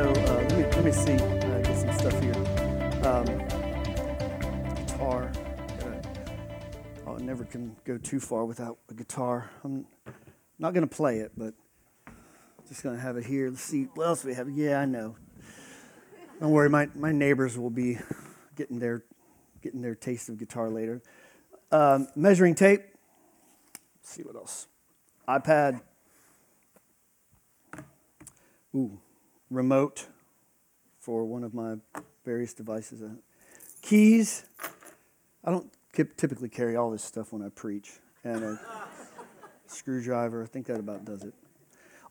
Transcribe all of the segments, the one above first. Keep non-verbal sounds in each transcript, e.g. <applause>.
so uh, let, me, let me see, uh, get some stuff here. Um, guitar. Oh, I never can go too far without a guitar. I'm not going to play it, but just going to have it here. Let's see, what else we have? Yeah, I know. Don't worry, my, my neighbors will be getting their, getting their taste of guitar later. Um, measuring tape. Let's see what else. iPad. Ooh, remote for one of my various devices. Uh, keys. I don't typically carry all this stuff when I preach. And a <laughs> screwdriver. I think that about does it.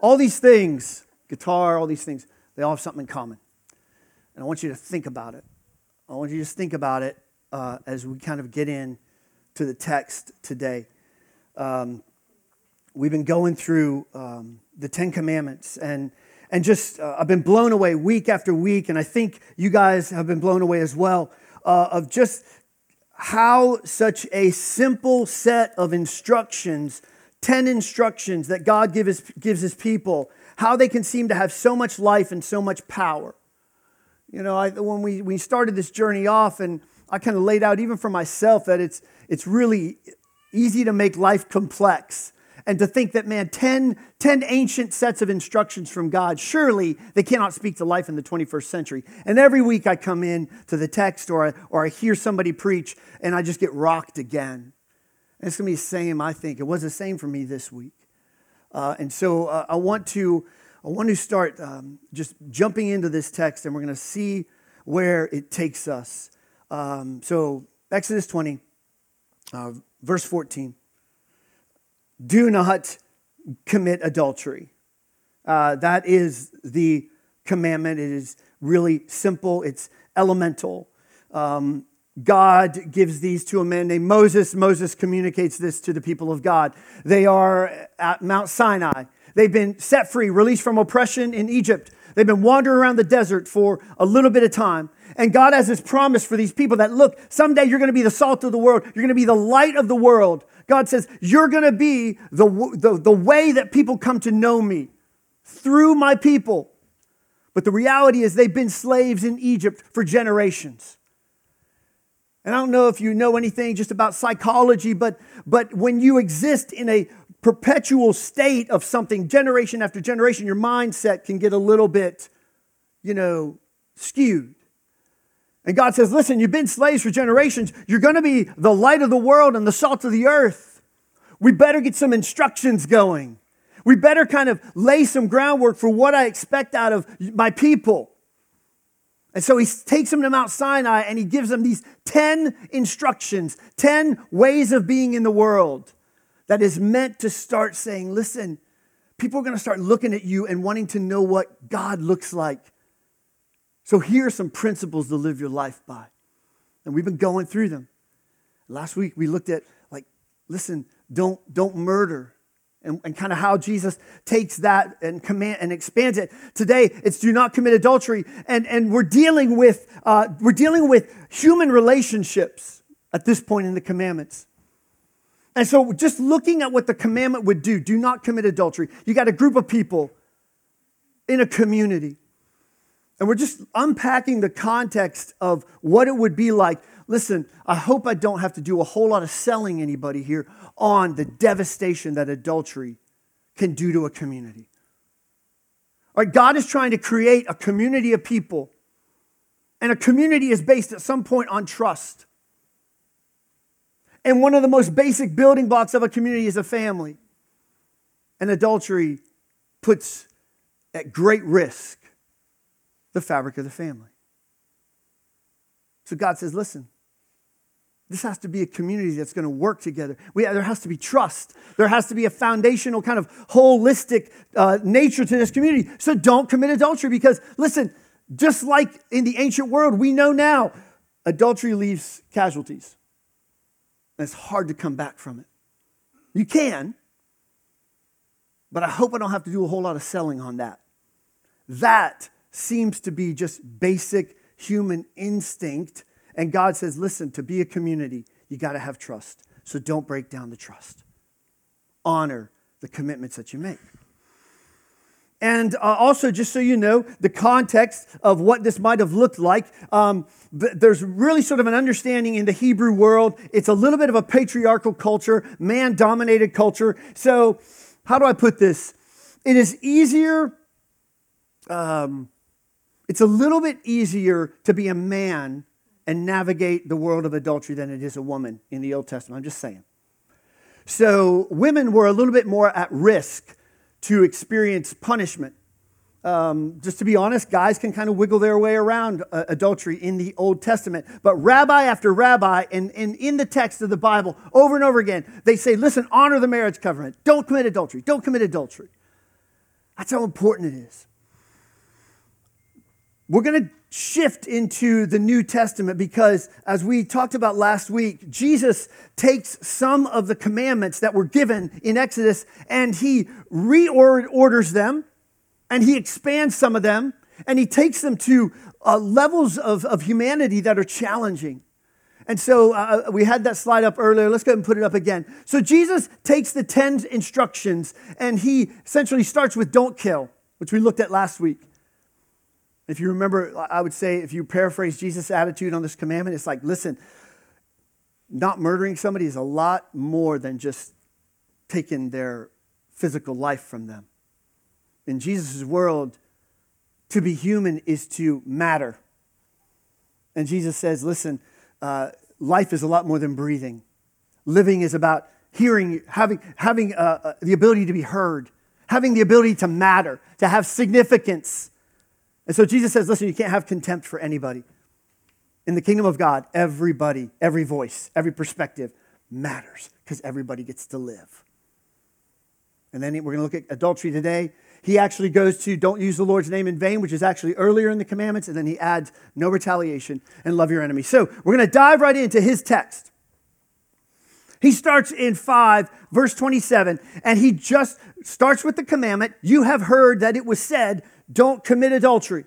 All these things, guitar, all these things, they all have something in common. And I want you to think about it. I want you to just think about it uh, as we kind of get in to the text today. Um, we've been going through um, the Ten Commandments, and and just uh, I've been blown away week after week, and I think you guys have been blown away as well uh, of just how such a simple set of instructions, 10 instructions that God give his, gives his people, how they can seem to have so much life and so much power. You know, I, when we, we started this journey off, and I kind of laid out even for myself that it's, it's really easy to make life complex and to think that, man, 10, 10 ancient sets of instructions from God, surely they cannot speak to life in the 21st century. And every week I come in to the text or I, or I hear somebody preach and I just get rocked again. And it's going to be the same, I think. It was the same for me this week. Uh, and so uh, I want to. I want to start um, just jumping into this text, and we're going to see where it takes us. Um, so, Exodus 20, uh, verse 14 do not commit adultery. Uh, that is the commandment. It is really simple, it's elemental. Um, God gives these to a man named Moses. Moses communicates this to the people of God. They are at Mount Sinai. They've been set free, released from oppression in Egypt. They've been wandering around the desert for a little bit of time. And God has this promise for these people that look, someday you're going to be the salt of the world. You're going to be the light of the world. God says, You're going to be the, the, the way that people come to know me through my people. But the reality is, they've been slaves in Egypt for generations. And I don't know if you know anything just about psychology, but, but when you exist in a perpetual state of something, generation after generation, your mindset can get a little bit, you know, skewed. And God says, listen, you've been slaves for generations. You're going to be the light of the world and the salt of the earth. We better get some instructions going. We better kind of lay some groundwork for what I expect out of my people. And so he takes them to Mount Sinai and he gives them these 10 instructions, 10 ways of being in the world that is meant to start saying, listen, people are going to start looking at you and wanting to know what God looks like. So here are some principles to live your life by. And we've been going through them. Last week we looked at like, listen, don't, don't murder. And, and kind of how Jesus takes that and command and expands it. Today, it's do not commit adultery. And, and we're dealing with uh, we're dealing with human relationships at this point in the commandments. And so just looking at what the commandment would do, do not commit adultery. You got a group of people in a community and we're just unpacking the context of what it would be like. Listen, I hope I don't have to do a whole lot of selling anybody here on the devastation that adultery can do to a community. All right, God is trying to create a community of people, and a community is based at some point on trust. And one of the most basic building blocks of a community is a family. And adultery puts at great risk the fabric of the family. So God says, listen, this has to be a community that's going to work together. We, there has to be trust. There has to be a foundational kind of holistic uh, nature to this community. So don't commit adultery because, listen, just like in the ancient world, we know now adultery leaves casualties. And it's hard to come back from it. You can, but I hope I don't have to do a whole lot of selling on that. That seems to be just basic human instinct. And God says, listen, to be a community, you got to have trust. So don't break down the trust. Honor the commitments that you make. And uh, also, just so you know, the context of what this might have looked like, um, there's really sort of an understanding in the Hebrew world. It's a little bit of a patriarchal culture, man dominated culture. So, how do I put this? It is easier, um, it's a little bit easier to be a man and navigate the world of adultery than it is a woman in the Old Testament. I'm just saying. So, women were a little bit more at risk to experience punishment. Um, just to be honest, guys can kind of wiggle their way around uh, adultery in the Old Testament. But rabbi after rabbi, and, and in the text of the Bible, over and over again, they say, listen, honor the marriage covenant. Don't commit adultery. Don't commit adultery. That's how important it is. We're going to shift into the New Testament because, as we talked about last week, Jesus takes some of the commandments that were given in Exodus and he reorders them and he expands some of them and he takes them to uh, levels of, of humanity that are challenging. And so uh, uh we had that slide up earlier. Let's go ahead and put it up again. So Jesus takes the 10 instructions and he essentially starts with don't kill, which we looked at last week. If you remember, I would say if you paraphrase Jesus' attitude on this commandment, it's like, listen, not murdering somebody is a lot more than just taking their physical life from them. In Jesus' world, to be human is to matter. And Jesus says, listen, uh, life is a lot more than breathing. Living is about hearing, having, having uh, uh, the ability to be heard, having the ability to matter, to have significance. And so Jesus says, listen, you can't have contempt for anybody. In the kingdom of God, everybody, every voice, every perspective matters because everybody gets to live. And then we're going to look at adultery today. He actually goes to don't use the Lord's name in vain, which is actually earlier in the commandments. And then he adds no retaliation and love your enemy. So we're going to dive right into his text. He starts in 5, verse 27, and he just starts with the commandment You have heard that it was said, don't commit adultery.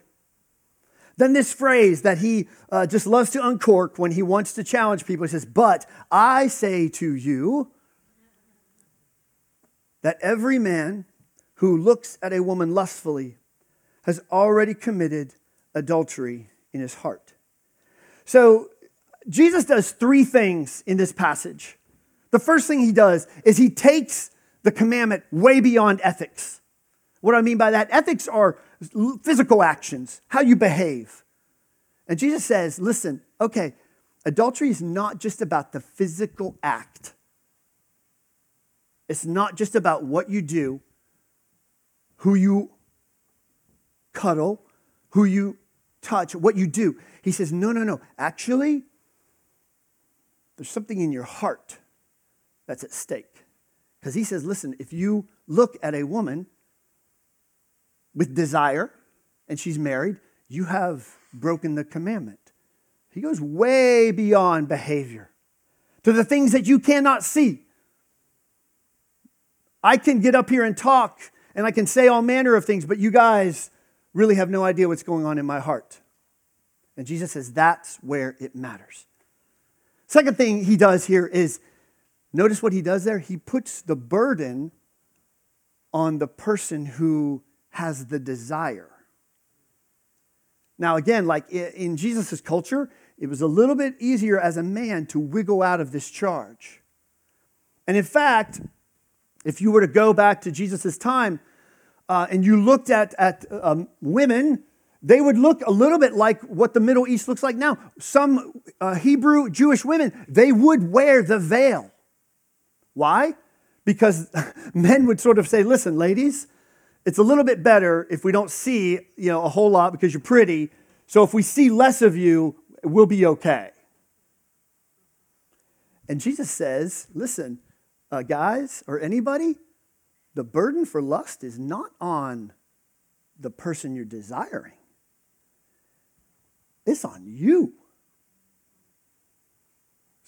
Then this phrase that he uh, just loves to uncork when he wants to challenge people, he says, But I say to you that every man who looks at a woman lustfully has already committed adultery in his heart. So Jesus does three things in this passage. The first thing he does is he takes the commandment way beyond ethics. What do I mean by that? Ethics are physical actions, how you behave. And Jesus says, listen, okay, adultery is not just about the physical act, it's not just about what you do, who you cuddle, who you touch, what you do. He says, no, no, no. Actually, there's something in your heart that's at stake. Because he says, listen, if you look at a woman with desire and she's married, you have broken the commandment. He goes way beyond behavior to the things that you cannot see. I can get up here and talk and I can say all manner of things, but you guys really have no idea what's going on in my heart. And Jesus says that's where it matters. Second thing he does here is notice what he does there? He puts the burden on the person who has the desire. Now, again, like in Jesus' culture, it was a little bit easier as a man to wiggle out of this charge. And in fact, if you were to go back to Jesus' time uh, and you looked at, at um, women, they would look a little bit like what the Middle East looks like now. Some uh, Hebrew Jewish women, they would wear the veil. Why? Because <laughs> men would sort of say, listen, ladies, it's a little bit better if we don't see you know a whole lot because you're pretty. So if we see less of you we'll be okay. And jesus says listen uh, guys or anybody the burden for lust is not on the person you're desiring. It's on you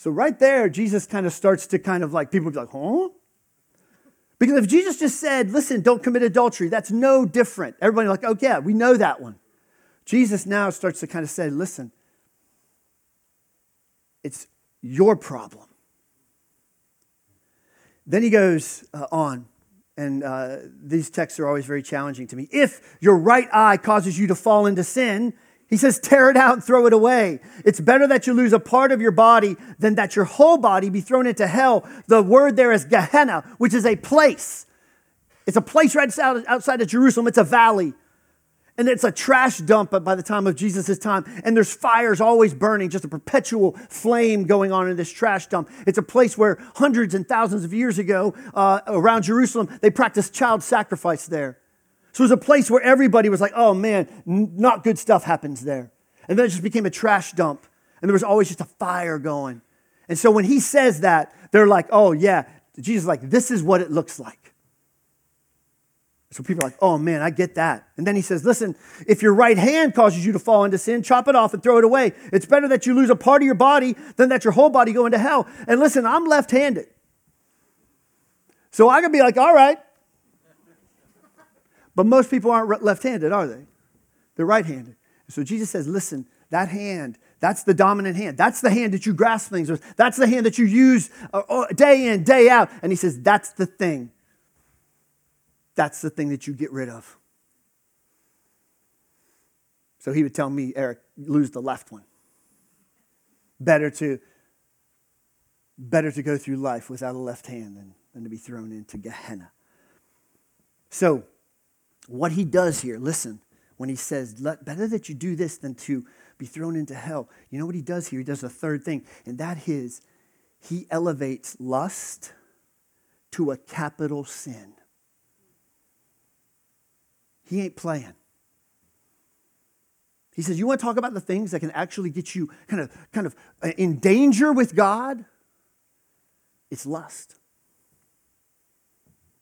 so right there jesus kind of starts to kind of like people be like huh because if Jesus just said, listen, don't commit adultery, that's no different. Everybody like, oh yeah, we know that one. Jesus now starts to kind of say, listen, it's your problem. Then he goes uh, on and uh, these texts are always very challenging to me. If your right eye causes you to fall into sin, he says, tear it out and throw it away. It's better that you lose a part of your body than that your whole body be thrown into hell. The word there is Gehenna, which is a place. It's a place right outside of Jerusalem. It's a valley. And it's a trash dump by the time of Jesus' time. And there's fires always burning, just a perpetual flame going on in this trash dump. It's a place where hundreds and thousands of years ago, uh, around Jerusalem, they practiced child sacrifice there. So it was a place where everybody was like, oh man, not good stuff happens there. And then it just became a trash dump. And there was always just a fire going. And so when he says that, they're like, oh yeah, Jesus is like, this is what it looks like. So people are like, oh man, I get that. And then he says, listen, if your right hand causes you to fall into sin, chop it off and throw it away. It's better that you lose a part of your body than that your whole body go into hell. And listen, I'm left handed. So I can be like, all right. But most people aren't left handed, are they? They're right handed. So Jesus says, listen, that hand, that's the dominant hand. That's the hand that you grasp things with. That's the hand that you use uh, uh, day in, day out. And he says, that's the thing that's the thing that you get rid of. So he would tell me, Eric, lose the left one. Better to, better to go through life without a left hand than, than to be thrown into Gehenna. So, what he does here, listen, when he says, better that you do this than to be thrown into hell, you know what he does here? He does a third thing, and that is he elevates lust to a capital sin. He ain't playing. He says, You want to talk about the things that can actually get you kind of, kind of uh, in danger with God? It's lust.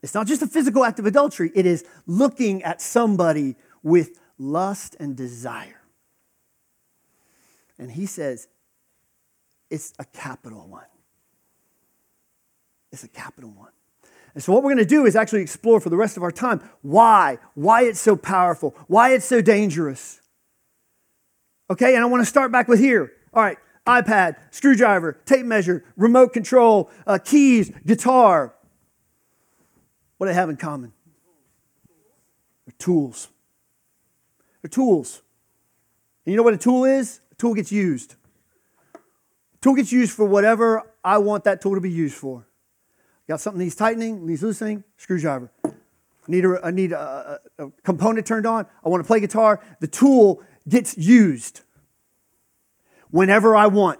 It's not just a physical act of adultery, it is looking at somebody with lust and desire. And he says, It's a capital one. It's a capital one. And so, what we're going to do is actually explore for the rest of our time why, why it's so powerful, why it's so dangerous. Okay, and I want to start back with here. All right, iPad, screwdriver, tape measure, remote control, uh, keys, guitar. What do they have in common? They're tools. They're tools. And you know what a tool is? A tool gets used. A tool gets used for whatever I want that tool to be used for. Got something needs tightening, needs loosening, screwdriver. I need, a, I need a, a, component turned on. I want to play guitar. The tool gets used whenever I want.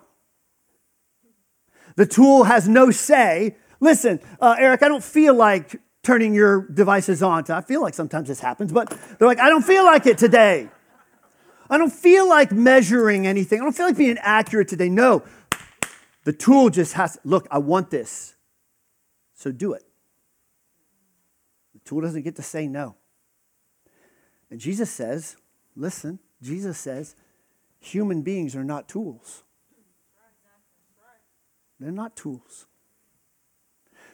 The tool has no say. Listen, uh, Eric, I don't feel like turning your devices on. I feel like sometimes this happens, but they're like, I don't feel like it today. I don't feel like measuring anything. I don't feel like being accurate today. No, the tool just has, look, I want this. So do it. The tool doesn't get to say no. And Jesus says, listen, Jesus says, human beings are not tools. They're not tools.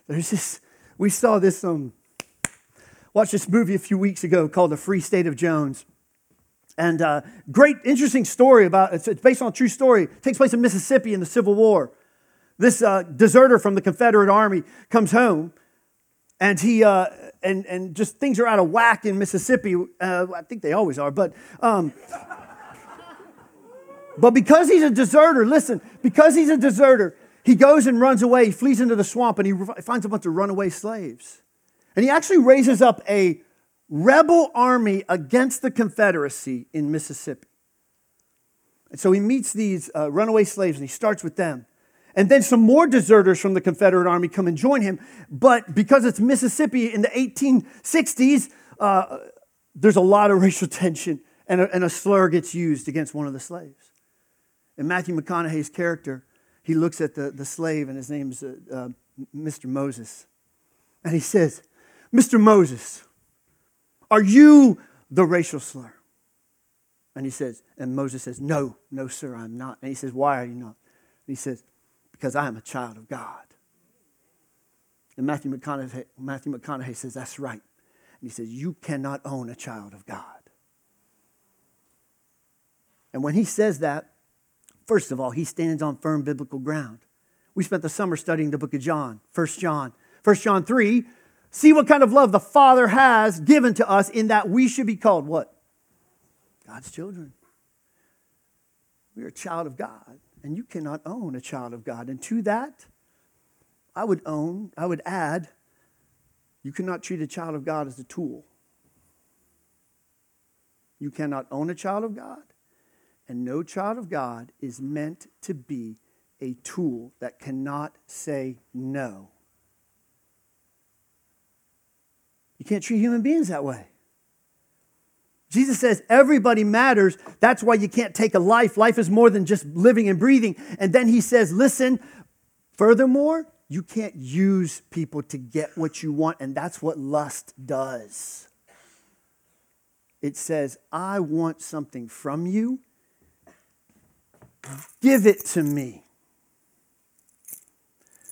There's this, we saw this, um, watched this movie a few weeks ago called The Free State of Jones. And uh, great, interesting story about, it's, it's based on a true story. It takes place in Mississippi in the Civil War. This uh, deserter from the Confederate Army comes home, and he uh, and and just things are out of whack in Mississippi. Uh, I think they always are, but. Um, but because he's a deserter, listen, because he's a deserter, he goes and runs away. He flees into the swamp and he finds a bunch of runaway slaves. And he actually raises up a rebel army against the Confederacy in Mississippi. And so he meets these uh, runaway slaves and he starts with them. And then some more deserters from the Confederate Army come and join him. But because it's Mississippi in the 1860s, uh, there's a lot of <laughs> racial tension, and a, and a slur gets used against one of the slaves. And Matthew McConaughey's character, he looks at the, the slave, and his name's uh, uh, Mr. Moses. And he says, Mr. Moses, are you the racial slur? And he says, and Moses says, No, no, sir, I'm not. And he says, Why are you not? And he says, because I am a child of God. And Matthew McConaughey, Matthew McConaughey says, That's right. And he says, You cannot own a child of God. And when he says that, first of all, he stands on firm biblical ground. We spent the summer studying the book of John, 1 John. 1 John 3, See what kind of love the Father has given to us in that we should be called what? God's children. We are a child of God, and you cannot own a child of God. And to that, I would own, I would add, you cannot treat a child of God as a tool. You cannot own a child of God, and no child of God is meant to be a tool that cannot say no. You can't treat human beings that way. Jesus says everybody matters. That's why you can't take a life. Life is more than just living and breathing. And then he says, listen, furthermore, you can't use people to get what you want. And that's what lust does. It says, I want something from you. Give it to me.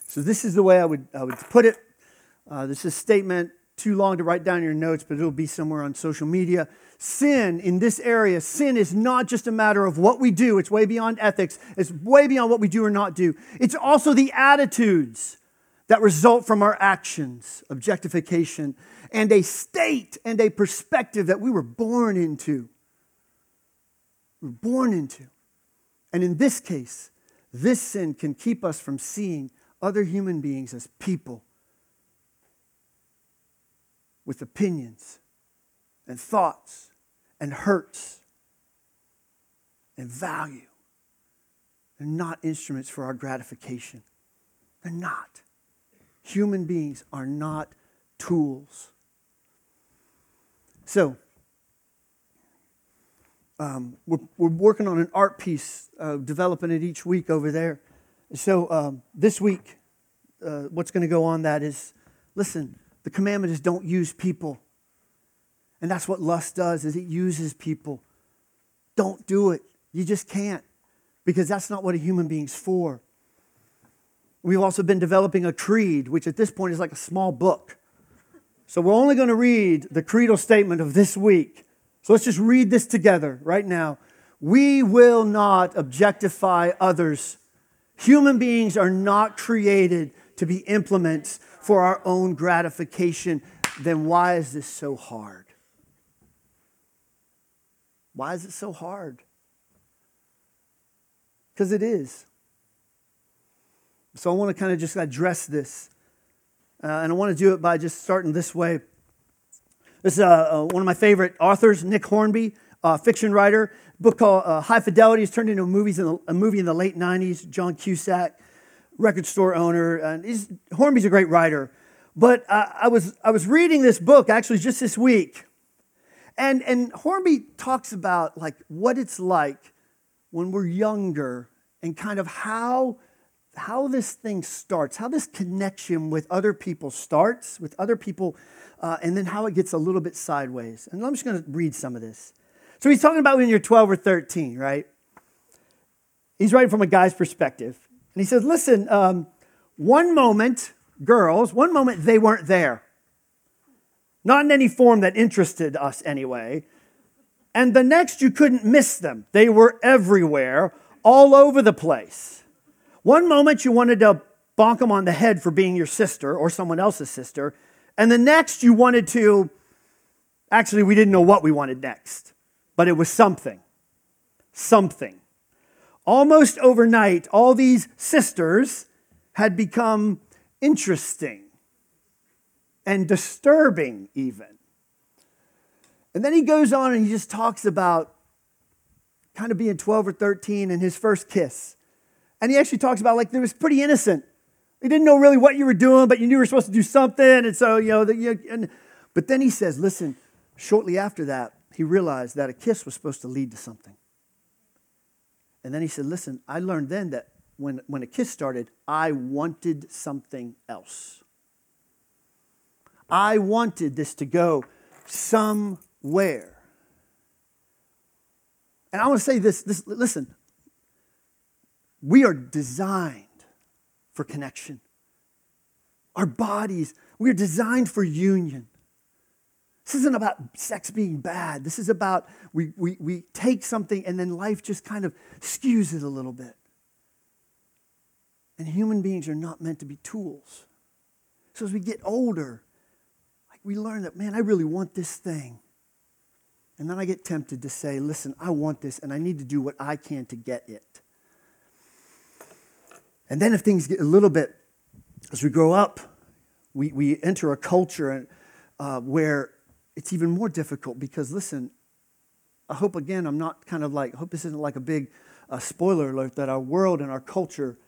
So, this is the way I would, I would put it. Uh, this is a statement too long to write down your notes, but it'll be somewhere on social media. Sin in this area, sin is not just a matter of what we do, it's way beyond ethics, it's way beyond what we do or not do. It's also the attitudes that result from our actions, objectification, and a state and a perspective that we were born into. We're born into. And in this case, this sin can keep us from seeing other human beings as people with opinions and thoughts and hurts and value. They're not instruments for our gratification. They're not. Human beings are not tools. So, um, we're, we're working on an art piece, uh, developing it each week over there. So, um, this week, uh, what's going to go on that is listen, the commandment is don't use people. And that's what lust does is it uses people. Don't do it. You just can't because that's not what a human being's for. We've also been developing a creed, which at this point is like a small book. So we're only going to read the creedal statement of this week. So let's just read this together right now. We will not objectify others. Human beings are not created to be implements for our own gratification, then why is this so hard? Why is it so hard? Because it is. So I want to kind of just address this. Uh, and I want to do it by just starting this way. This is uh, uh, one of my favorite authors, Nick Hornby, uh, fiction writer. Book called uh, High Fidelity is turned into a, in the, a movie in the late 90s. John Cusack record store owner. And he's, Hornby's a great writer. But I, was, I was reading this book actually just this week. And, and Hornby talks about like what it's like when we're younger and kind of how, how this thing starts, how this connection with other people starts, with other people, uh, and then how it gets a little bit sideways. And I'm just going to read some of this. So he's talking about when you're 12 or 13, right? He's writing from a guy's perspective. And he says, listen, um, one moment, girls, one moment they weren't there. Not in any form that interested us anyway. And the next, you couldn't miss them. They were everywhere, all over the place. One moment, you wanted to bonk them on the head for being your sister or someone else's sister. And the next, you wanted to, actually, we didn't know what we wanted next, but it was something. Something. Almost overnight, all these sisters had become interesting and disturbing, even. And then he goes on and he just talks about kind of being 12 or 13 and his first kiss. And he actually talks about like it was pretty innocent. You didn't know really what you were doing, but you knew you were supposed to do something. And so, you know, the, you, and, but then he says, listen, shortly after that, he realized that a kiss was supposed to lead to something. And then he said, Listen, I learned then that when, when a kiss started, I wanted something else. I wanted this to go somewhere. And I want to say this, this listen, we are designed for connection. Our bodies, we are designed for union. This isn't about sex being bad. This is about we, we, we take something and then life just kind of skews it a little bit. And human beings are not meant to be tools. So as we get older, like we learn that, man, I really want this thing. And then I get tempted to say, listen, I want this and I need to do what I can to get it. And then if things get a little bit, as we grow up, we, we enter a culture uh, where it's even more difficult because, listen, I hope again, I'm not kind of like, I hope this isn't like a big uh, spoiler alert that our world and our culture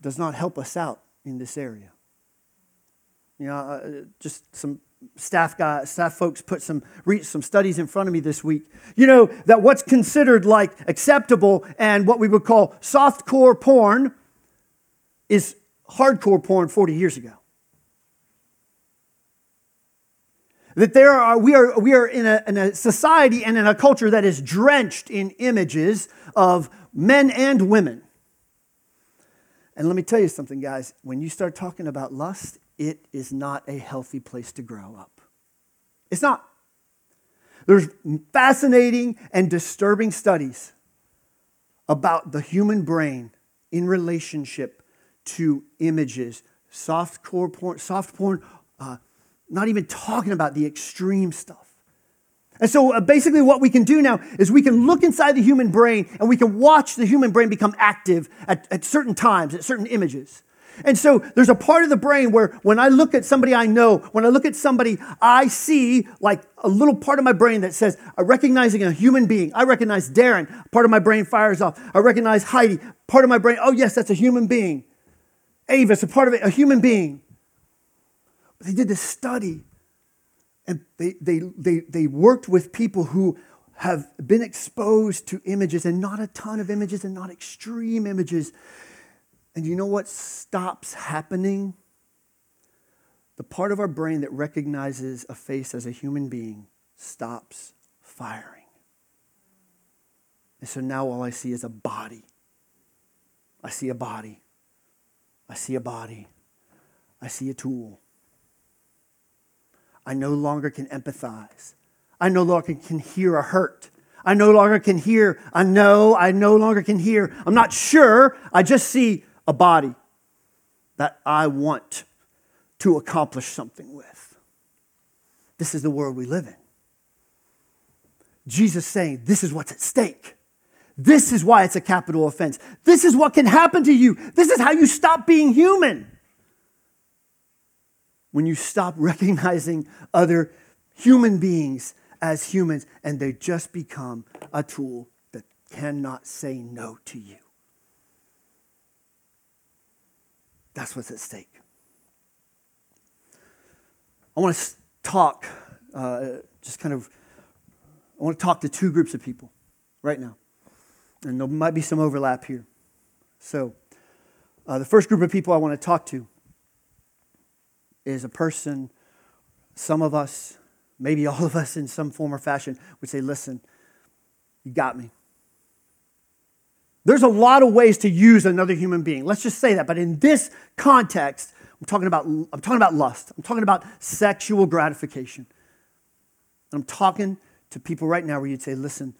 does not help us out in this area. You know, uh, just some staff guy, staff folks put some some studies in front of me this week. You know that what's considered like acceptable and what we would call soft core porn is hardcore porn 40 years ago. That there are we are we are in a, in a society and in a culture that is drenched in images of men and women. And let me tell you something, guys. When you start talking about lust, it is not a healthy place to grow up. It's not. There's fascinating and disturbing studies about the human brain in relationship to images, soft core porn, soft porn, uh, not even talking about the extreme stuff. And so uh, basically, what we can do now is we can look inside the human brain and we can watch the human brain become active at, at certain times, at certain images. And so there's a part of the brain where when I look at somebody I know, when I look at somebody, I see like a little part of my brain that says, I'm recognizing a human being. I recognize Darren. Part of my brain fires off. I recognize Heidi. Part of my brain, oh, yes, that's a human being. Avis, a part of it, a human being. They did this study and they, they, they, they worked with people who have been exposed to images and not a ton of images and not extreme images. And you know what stops happening? The part of our brain that recognizes a face as a human being stops firing. And so now all I see is a body. I see a body. I see a body. I see a tool. I no longer can empathize. I no longer can hear a hurt. I no longer can hear I know. I no longer can hear. I'm not sure. I just see a body that I want to accomplish something with. This is the world we live in. Jesus saying, This is what's at stake. This is why it's a capital offense. This is what can happen to you. This is how you stop being human. When you stop <laughs> recognizing other human beings as humans and they just become a tool that cannot say no to you. That's what's at stake. I want to talk, uh, just kind of, I want to talk to two groups of people right now. And there might be some overlap here. So, uh, the first group of people I want to talk to is a person, some of us, maybe all of us in some form or fashion, would say, Listen, you got me. There's a lot of ways to use another human being. Let's just say that. But in this context, I'm talking about, I'm talking about lust. I'm talking about sexual gratification. And I'm talking to people right now where you'd say, listen,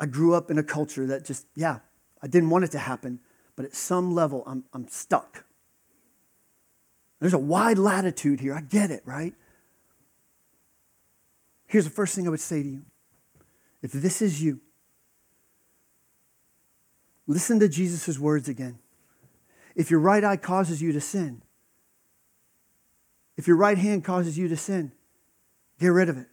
I grew up in a culture that just, yeah, I didn't want it to happen, but at some level, I'm, I'm stuck. There's a wide latitude here. I get it, right? Here's the first thing I would say to you. If this is you, Listen to Jesus' words again. If your right eye causes you to sin, if your right hand causes you to sin, get rid of it.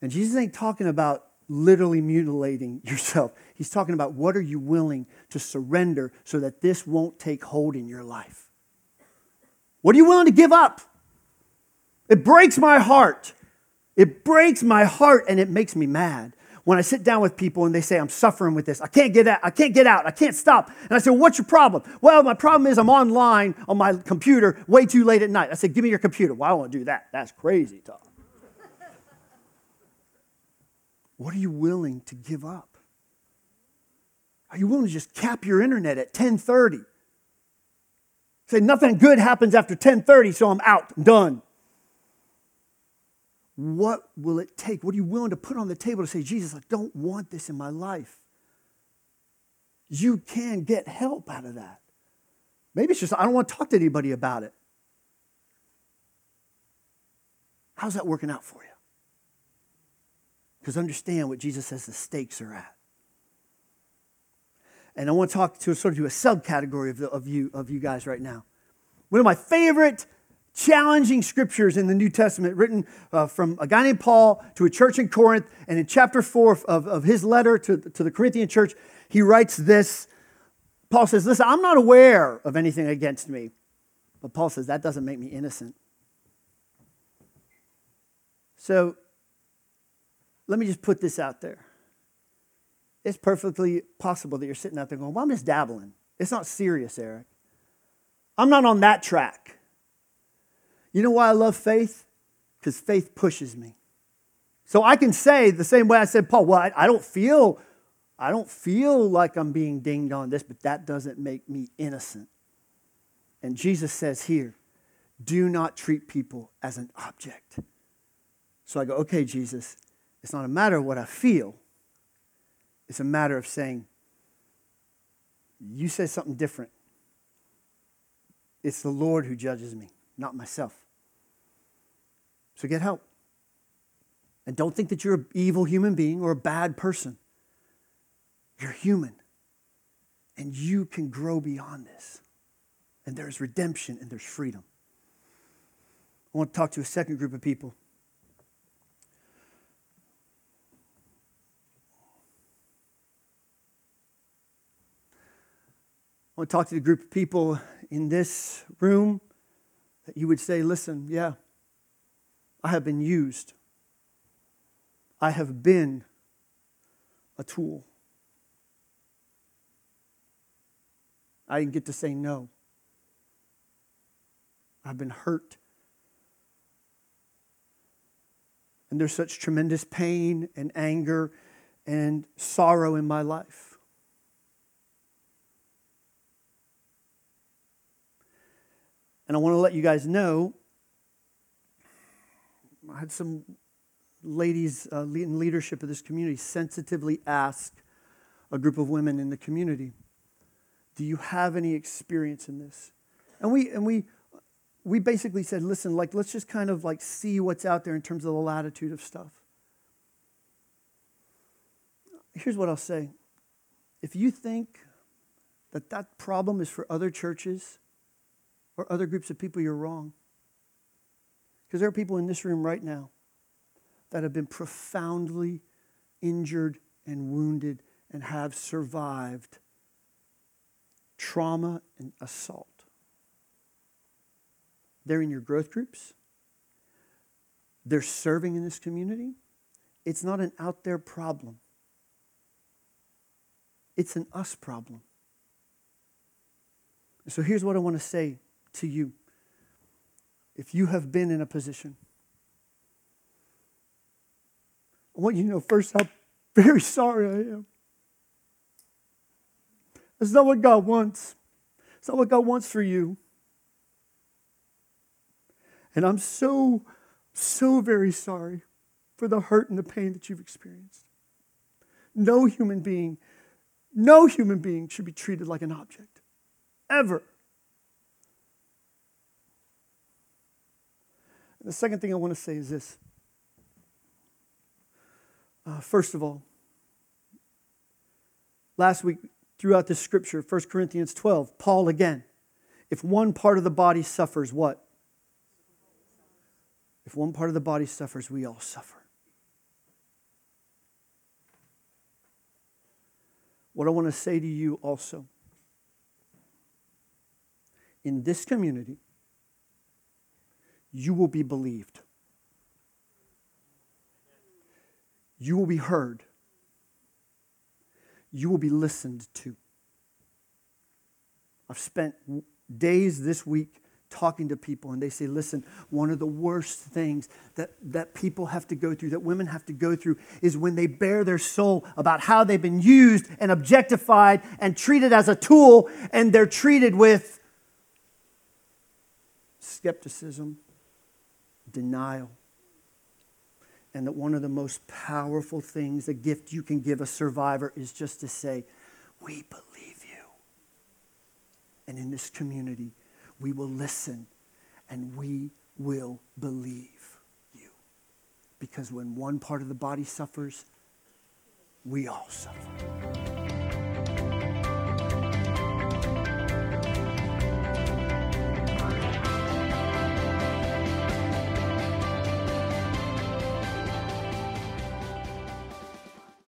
And Jesus ain't talking about literally mutilating <laughs> yourself. He's talking about what are you willing to surrender so that this won't take hold in your life. What are you willing to give up? It breaks my heart. It breaks my heart and it makes me mad when I sit down with people and they say, I'm suffering with this, I can't get out, I can't get out, I can't stop. And I say, well, What's your problem? Well, my problem is I'm online on my computer way too late at night. I said, Give me your computer. Well, I won't do that. That's crazy talk. What are you willing to give up? Are you willing to just cap your internet at 1030? Say nothing good happens after 1030, so I'm out, I'm done. What will it take? What are you willing to put on the table to say, Jesus, I don't want this in my life? You can get help out of that. Maybe it's just, I don't want to talk to anybody about it. How's that working out for you? Because understand what Jesus says the stakes are at. And I want to talk to sort of to a subcategory of, the, of, you, of you guys right now. One of my favorite challenging scriptures in the New Testament, written uh, from a guy named Paul to a church in Corinth. And in chapter four of, of his letter to, to the Corinthian church, he writes this. Paul says, Listen, I'm not aware of anything against me. But Paul says, That doesn't make me innocent. So let me just put this out there. It's perfectly possible that you're sitting out there going, Well, I'm just dabbling. It's not serious, Eric. I'm not on that track. You know why I love faith? Because faith pushes me. So I can say the same way I said, Paul, well, I, I don't feel, I don't feel like I'm being dinged on this, but that doesn't make me innocent. And Jesus says here, do not treat people as an object. So I go, okay, Jesus, it's not a matter of what I feel. It's a matter of saying, you say something different. It's the Lord who judges me, not myself. So get help. And don't think that you're an evil human being or a bad person. You're human. And you can grow beyond this. And there's redemption and there's freedom. I want to talk to a second group of people. I want to talk to the group of people in this room that you would say, listen, yeah, I have been used. I have been a tool. I didn't get to say no. I've been hurt. And there's such tremendous pain and anger and sorrow in my life. And I want to let you guys know I had some ladies uh, in leadership of this community sensitively ask a group of women in the community, "Do you have any experience in this?" And we and we we basically said, "Listen, like let's just kind of like see what's out there in terms of the latitude of stuff." Here's what I'll say: If you think that that problem is for other churches or other groups of people, you're wrong. Because there are people in this room right now that have been profoundly injured and wounded and have survived trauma and assault. They're in your growth groups. They're serving in this community. It's not an out there problem, it's an us problem. So here's what I want to say to you if you have been in a position. I want you to know first how <laughs> very sorry I am. That's not what God wants. It's not what God wants for you. And I'm so, so very sorry for the hurt and the pain that you've experienced. No human being, no human being should be treated like an object. Ever. The second thing I want to say is this. Uh, first of all, last week throughout the scripture, 1 Corinthians 12, Paul again, if one part of the body suffers, what? If one part of the body suffers, we all suffer. What I want to say to you also in this community, you will be believed. You will be heard. You will be listened to. I've spent days this week talking to people, and they say, listen, one of the worst things that, that people have to go through, that women have to go through, is when they bare their soul about how they've been used and objectified and treated as a tool, and they're treated with skepticism denial. And that one of the most powerful things, a gift you can give a survivor, is just to say, We believe you. And in this community, we will listen and we will believe you. Because when one part of the body suffers, we all suffer.